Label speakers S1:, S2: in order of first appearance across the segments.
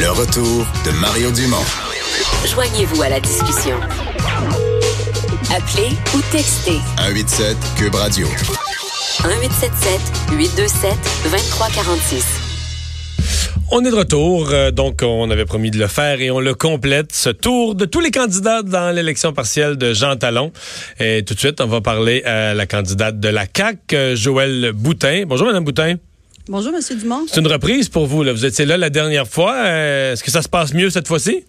S1: Le retour de Mario Dumont.
S2: Joignez-vous à la discussion. Appelez ou textez
S1: 187 Cube Radio.
S2: 1877 827 2346.
S3: On est de retour, euh, donc on avait promis de le faire et on le complète, ce tour de tous les candidats dans l'élection partielle de Jean Talon. Et tout de suite, on va parler à la candidate de la CAQ, euh, Joëlle Boutin. Bonjour, Madame Boutin.
S4: Bonjour, Monsieur Dumont.
S3: C'est une reprise pour vous. Vous étiez là la dernière fois. Euh, Est-ce que ça se passe mieux cette fois-ci?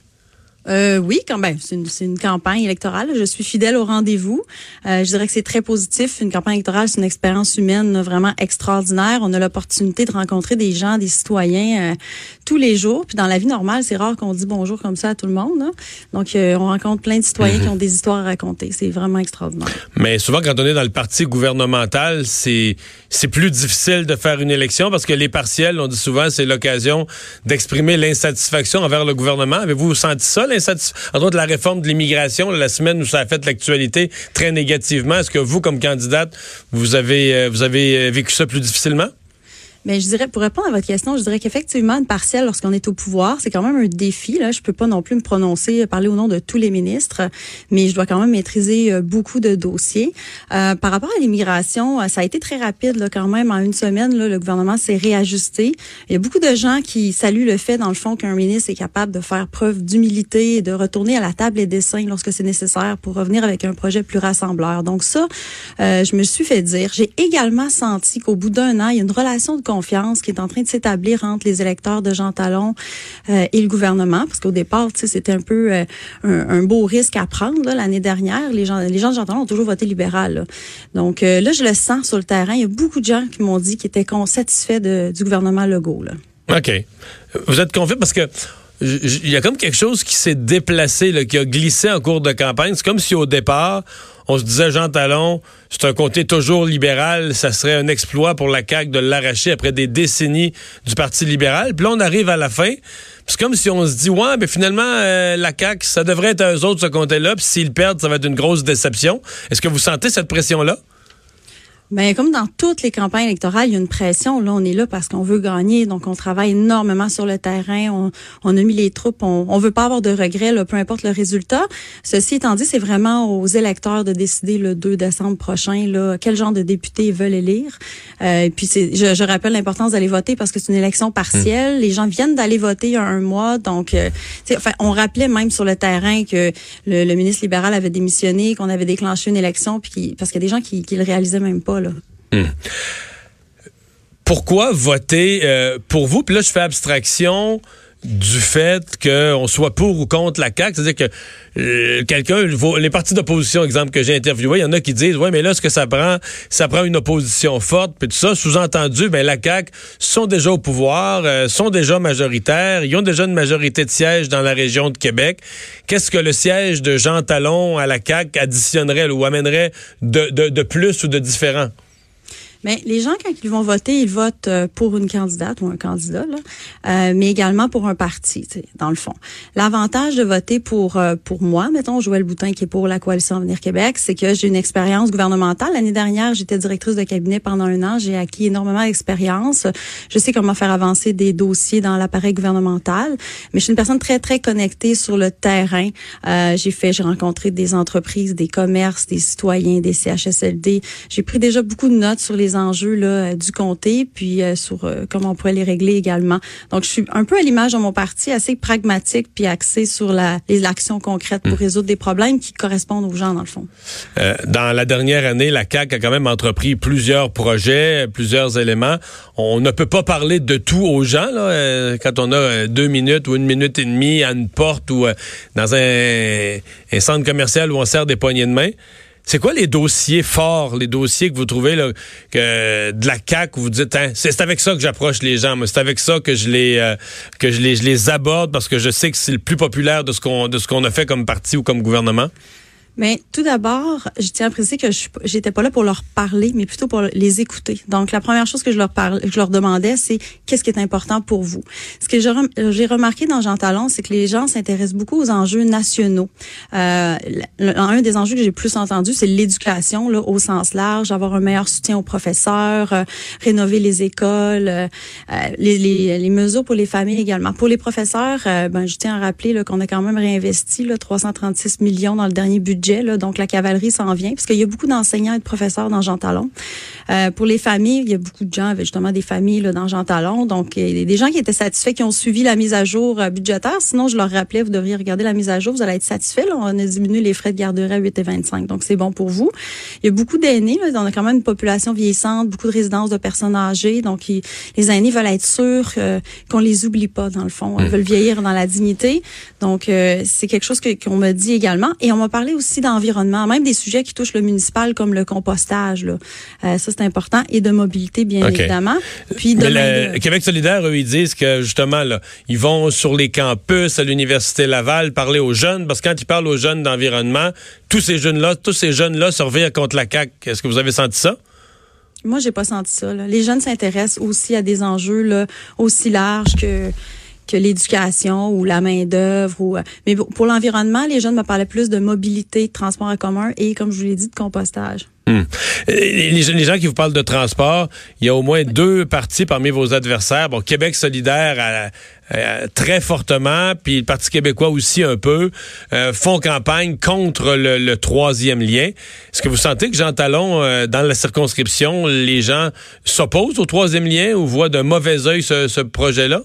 S4: Euh, oui, quand même. C'est une, c'est une campagne électorale. Je suis fidèle au rendez-vous. Euh, je dirais que c'est très positif. Une campagne électorale, c'est une expérience humaine vraiment extraordinaire. On a l'opportunité de rencontrer des gens, des citoyens euh, tous les jours. Puis dans la vie normale, c'est rare qu'on dit bonjour comme ça à tout le monde. hein. Donc, euh, on rencontre plein de citoyens qui ont des histoires à raconter. C'est vraiment extraordinaire.
S3: Mais souvent, quand on est dans le parti gouvernemental, c'est c'est plus difficile de faire une élection parce que les partiels, on dit souvent, c'est l'occasion d'exprimer l'insatisfaction envers le gouvernement. Avez-vous senti ça, l'insatisfaction? Entre la réforme de l'immigration, la semaine où ça a fait l'actualité très négativement. Est-ce que vous, comme candidate, vous avez, euh, vous avez euh, vécu ça plus difficilement?
S4: Mais je dirais, pour répondre à votre question, je dirais qu'effectivement, une partielle, lorsqu'on est au pouvoir, c'est quand même un défi. Là, je peux pas non plus me prononcer, parler au nom de tous les ministres, mais je dois quand même maîtriser euh, beaucoup de dossiers. Euh, par rapport à l'immigration, euh, ça a été très rapide là, quand même. En une semaine, là, le gouvernement s'est réajusté. Il y a beaucoup de gens qui saluent le fait, dans le fond, qu'un ministre est capable de faire preuve d'humilité et de retourner à la table des dessins lorsque c'est nécessaire pour revenir avec un projet plus rassembleur. Donc ça, euh, je me suis fait dire. J'ai également senti qu'au bout d'un an, il y a une relation de qui est en train de s'établir entre les électeurs de Jean Talon euh, et le gouvernement, parce qu'au départ, c'était un peu euh, un, beau risque à prendre l'année dernière. Les gens, les gens de Jean Talon ont toujours voté libéral. Donc euh, là, je le sens sur le terrain. Il y a beaucoup de gens qui m'ont dit qu'ils étaient satisfaits du gouvernement Legault. Là.
S3: OK. Vous êtes confiant parce que il y a comme quelque chose qui s'est déplacé, là, qui a glissé en cours de campagne. C'est comme si au départ, on se disait Jean Talon, c'est un comté toujours libéral, ça serait un exploit pour la CAQ de l'arracher après des décennies du Parti libéral. Puis là, on arrive à la fin. puis C'est comme si on se dit, ouais, mais finalement, euh, la CAQ, ça devrait être eux autres, ce comté-là. Puis s'ils perdent, ça va être une grosse déception. Est-ce que vous sentez cette pression-là?
S4: Ben, comme dans toutes les campagnes électorales, il y a une pression. Là, on est là parce qu'on veut gagner, donc on travaille énormément sur le terrain. On, on a mis les troupes. On, on veut pas avoir de regrets, là, peu importe le résultat. Ceci étant dit, c'est vraiment aux électeurs de décider le 2 décembre prochain là, quel genre de députés ils veulent élire. Euh, puis c'est, je, je rappelle l'importance d'aller voter parce que c'est une élection partielle. Les gens viennent d'aller voter il y a un mois, donc euh, enfin, on rappelait même sur le terrain que le, le ministre libéral avait démissionné, qu'on avait déclenché une élection, puis parce qu'il y a des gens qui, qui le réalisaient même pas là.
S3: pourquoi voter euh, pour vous? Puis là, je fais abstraction du fait qu'on soit pour ou contre la CAQ. C'est-à-dire que euh, quelqu'un, les partis d'opposition, exemple, que j'ai interviewé, il y en a qui disent, ouais, mais là, ce que ça prend, ça prend une opposition forte, puis tout ça. Sous-entendu, ben la CAQ sont déjà au pouvoir, euh, sont déjà majoritaires, ils ont déjà une majorité de sièges dans la région de Québec. Qu'est-ce que le siège de Jean Talon à la CAQ additionnerait ou amènerait de, de, de plus ou de différent?
S4: Mais les gens, quand ils vont voter, ils votent euh, pour une candidate ou un candidat, là, euh, mais également pour un parti, dans le fond. L'avantage de voter pour euh, pour moi, mettons Joël Boutin qui est pour la coalition Avenir Québec, c'est que j'ai une expérience gouvernementale. L'année dernière, j'étais directrice de cabinet pendant un an. J'ai acquis énormément d'expérience. Je sais comment faire avancer des dossiers dans l'appareil gouvernemental. Mais je suis une personne très très connectée sur le terrain. Euh, j'ai fait, j'ai rencontré des entreprises, des commerces, des citoyens, des CHSLD. J'ai pris déjà beaucoup de notes sur les enjeux là, euh, du comté, puis euh, sur euh, comment on pourrait les régler également. Donc, je suis un peu à l'image de mon parti, assez pragmatique, puis axé sur la, les actions concrètes pour résoudre des problèmes qui correspondent aux gens, dans le fond.
S3: Euh, dans la dernière année, la CAQ a quand même entrepris plusieurs projets, plusieurs éléments. On ne peut pas parler de tout aux gens là, quand on a deux minutes ou une minute et demie à une porte ou dans un, un centre commercial où on sert des poignées de main. C'est quoi les dossiers forts, les dossiers que vous trouvez là, de la CAQ où vous dites, hein, c'est avec ça que j'approche les gens, c'est avec ça que je les euh, que je les je les aborde parce que je sais que c'est le plus populaire de ce qu'on de ce qu'on a fait comme parti ou comme gouvernement.
S4: Mais tout d'abord, je tiens à préciser que je j'étais pas là pour leur parler, mais plutôt pour les écouter. Donc la première chose que je leur parle, que je leur demandais, c'est qu'est-ce qui est important pour vous. Ce que j'ai remarqué dans Jean Talon, c'est que les gens s'intéressent beaucoup aux enjeux nationaux. Euh, un des enjeux que j'ai plus entendu, c'est l'éducation là au sens large, avoir un meilleur soutien aux professeurs, euh, rénover les écoles, euh, les, les, les, mesures pour les familles également. Pour les professeurs, euh, ben je tiens à rappeler qu'on a quand même réinvesti là, 336 millions dans le dernier budget donc la cavalerie s'en vient, parce qu'il y a beaucoup d'enseignants et de professeurs dans Jean Talon. Euh, pour les familles, il y a beaucoup de gens, avec justement des familles là, dans Jean Talon, donc il y a des gens qui étaient satisfaits, qui ont suivi la mise à jour euh, budgétaire. Sinon, je leur rappelais, vous devriez regarder la mise à jour, vous allez être satisfaits. on a diminué les frais de garderie à 8,25, donc c'est bon pour vous. Il y a beaucoup d'aînés, on a quand même une population vieillissante, beaucoup de résidences de personnes âgées, donc les aînés veulent être sûrs euh, qu'on les oublie pas, dans le fond. Ils mmh. veulent vieillir dans la dignité. Donc, euh, c'est quelque chose qu'on m'a dit également. Et on m'a parlé aussi d'environnement, même des sujets qui touchent le municipal comme le compostage. Là. Euh, ça, c'est important. Et de mobilité, bien évidemment.
S3: Puis de le Québec solidaire, eux, ils disent que justement, là, ils vont sur les campus à l'Université Laval parler aux jeunes, parce que quand ils parlent aux jeunes d'environnement, tous ces jeunes-là, tous ces jeunes-là surveillent contre la CAQ. Est-ce que vous avez senti ça?
S4: Moi, j'ai pas senti ça. Là. Les jeunes s'intéressent aussi à des enjeux là, aussi larges que que l'éducation ou la main d'œuvre ou euh, mais pour l'environnement, les jeunes me parlaient plus de mobilité, de transport en commun et comme je vous l'ai dit de compostage.
S3: Hmm. Les, les, gens qui vous parlent de transport, il y a au moins deux partis parmi vos adversaires. Bon, Québec solidaire très fortement, puis le Parti québécois aussi un peu, euh, font campagne contre le, troisième lien. Est-ce que vous sentez que Jean Talon, euh, dans la circonscription, les gens s'opposent au troisième lien ou voient d'un mauvais œil ce projet-là?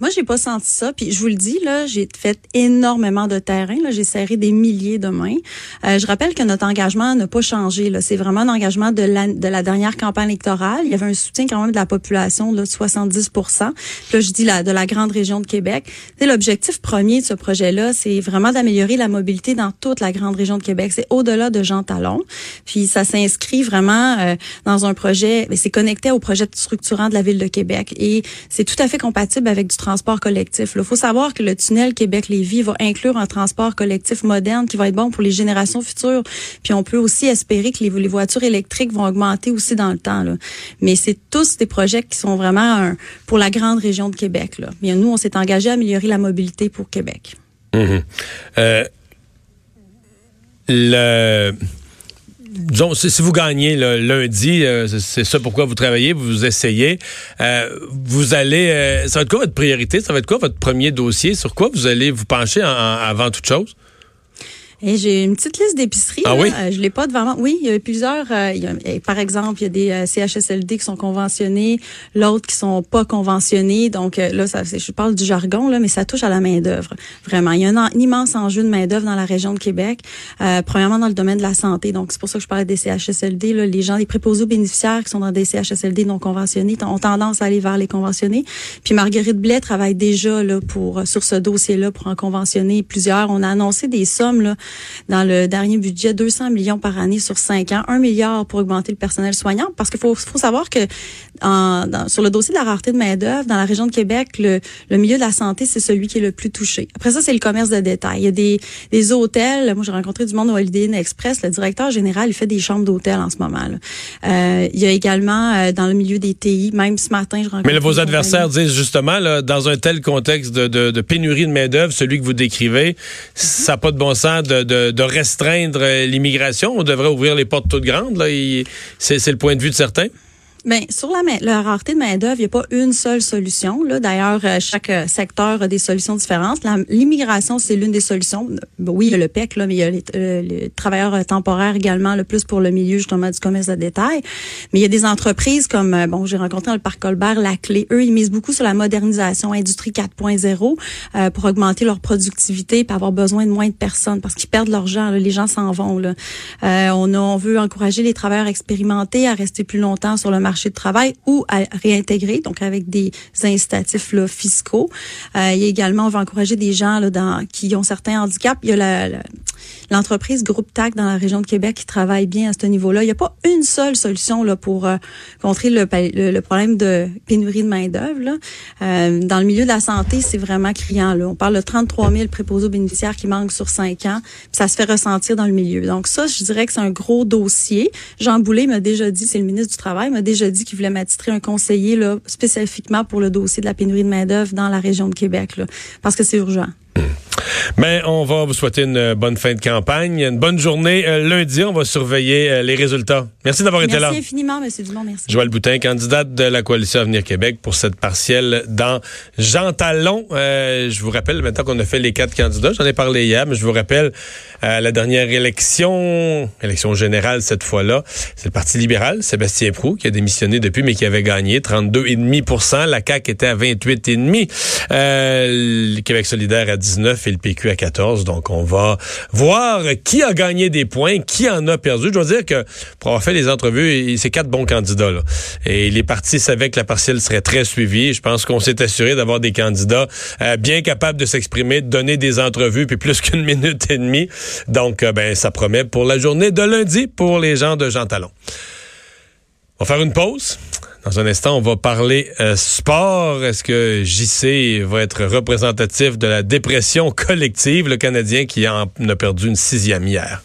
S4: Moi, j'ai pas senti ça. Puis je vous le dis, là, j'ai fait énormément de terrain. Là, j'ai serré des milliers de mains. Euh, je rappelle que notre engagement n'a pas changé. Là, c'est vraiment un engagement de la, de la dernière campagne électorale. Il y avait un soutien quand même de la population là, de 70 Puis là, je dis la, de la grande région de Québec. C'est l'objectif premier de ce projet-là, c'est vraiment d'améliorer la mobilité dans toute la grande région de Québec. C'est au-delà de Jean Talon. Puis ça s'inscrit vraiment euh, dans un projet. C'est connecté au projet structurant de la ville de Québec et c'est tout à fait compatible avec du transport collectif. Il faut savoir que le tunnel Québec-Lévis va inclure un transport collectif moderne qui va être bon pour les générations futures. Puis on peut aussi espérer que les, voitures électriques vont augmenter aussi dans le temps. Mais c'est tous des projets qui sont vraiment pour la grande région de Québec. Bien, nous, on s'est engagé à améliorer la mobilité pour Québec.
S3: Mm-hmm. Euh, disons, si vous gagnez le lundi, euh, c'est ça pourquoi vous travaillez, vous essayez, euh, vous allez, euh, ça va être quoi votre priorité? Ça va être quoi votre premier dossier? Sur quoi vous allez vous pencher avant toute chose?
S4: Et j'ai une petite liste d'épiceries.
S3: Ah oui?
S4: Euh, je l'ai pas devant moi. Oui, il y a plusieurs. Euh, par exemple, il y a des euh, CHSLD qui sont conventionnés, l'autre qui sont pas conventionnés. Donc là, ça, je parle du jargon là, mais ça touche à la main d'œuvre. Vraiment, il y a un, immense enjeu de main d'œuvre dans la région de Québec. premièrement, dans le domaine de la santé. Donc c'est pour ça que je parlais des CHSLD. Là, les gens, les préposés aux bénéficiaires qui sont dans des CHSLD non conventionnés ont tendance à aller vers les conventionnés. Puis Marguerite Blais travaille déjà là pour sur ce dossier-là pour en conventionner plusieurs. On a annoncé des sommes là dans le dernier budget 200 millions par année sur cinq ans, un milliard pour augmenter le personnel soignant. Parce qu'il faut, faut savoir que en, sur le dossier de la rareté de main d'œuvre dans la région de Québec, le, le milieu de la santé c'est celui qui est le plus touché. Après ça, c'est le commerce de détail. Il y a des, des hôtels. Moi, j'ai rencontré du monde au Holiday Inn Express. Le directeur général, il fait des chambres d'hôtel en ce moment. Là. Euh, il y a également euh, dans le milieu des TI, même ce matin, je rencontre.
S3: Mais là, vos adversaires disent justement, là, dans un tel contexte de, de, de pénurie de main d'œuvre, celui que vous décrivez, ça n'a pas de bon sens de, de, restreindre l'immigration. On devrait ouvrir les portes toutes grandes. C'est le point de vue de certains.
S4: Bien, sur la, la rareté de main-d'œuvre, il n'y a pas une seule solution. Là. D'ailleurs, euh, chaque euh, secteur a des solutions différentes. L'immigration, c'est l'une des solutions. Oui, il y a le PEC, là, mais il y a les, euh, travailleurs temporaires également, le plus pour le milieu justement du commerce de détail. Mais il y a des entreprises comme, bon, j'ai rencontré dans le parc Colbert, la clé. Eux, ils misent beaucoup sur la modernisation, industrie 4.0, pour augmenter leur productivité, et avoir besoin de moins de personnes parce qu'ils perdent leur gens. Les gens s'en vont. Là. on, a, on veut encourager les travailleurs expérimentés à rester plus longtemps sur le marché marché de travail ou à réintégrer, donc avec des incitatifs là, fiscaux. Euh, il y a également, on va encourager des gens là, dans, qui ont certains handicaps. Il y a l'entreprise Groupe TAC dans la région de Québec qui travaille bien à ce niveau-là. Il n'y a pas une seule solution là, pour euh, contrer le, le, problème de pénurie de main-d'œuvre. Euh, dans le milieu de la santé, c'est vraiment criant. Là. On parle de 33 000 préposés aux bénéficiaires qui manquent sur cinq ans. Puis ça se fait ressentir dans le milieu. Donc ça, je dirais que c'est un gros dossier. Jean Boulet m'a déjà dit, c'est le ministre du Travail, m'a déjà dit qu'il voulait m'attitrer un conseiller là, spécifiquement pour le dossier de la pénurie de main-d'œuvre dans la région de Québec, là, parce que c'est urgent.
S3: Mais on va vous souhaiter une bonne fin de campagne, une bonne journée. Euh, lundi, on va surveiller euh, les résultats. Merci d'avoir été là.
S4: Merci infiniment, M. Dumont. Merci.
S3: Joël Boutin, candidate de la Coalition Avenir Québec pour cette partielle dans Jean Talon. Euh, je vous rappelle, maintenant qu'on a fait les quatre candidats, j'en ai parlé hier, mais je vous rappelle, la dernière élection, élection générale cette fois-là, c'est le Parti libéral, Sébastien Prou, qui a démissionné depuis, mais qui avait gagné 32,5 La CAQ était à 28,5 euh, Le Québec solidaire à 19 et le PQ à 14. Donc, on va voir qui a gagné des points, qui en a perdu. Je dois dire que pour avoir fait les entrevues, c'est quatre bons candidats. Là. Et les partis savaient que la partielle serait très suivie. Je pense qu'on s'est assuré d'avoir des candidats euh, bien capables de s'exprimer, de donner des entrevues, puis plus qu'une minute et demie. Donc, euh, ben, ça promet pour la journée de lundi pour les gens de Jean Talon. On va faire une pause. Dans un instant, on va parler euh, sport. Est-ce que JC va être représentatif de la dépression collective, le Canadien qui en a perdu une sixième hier?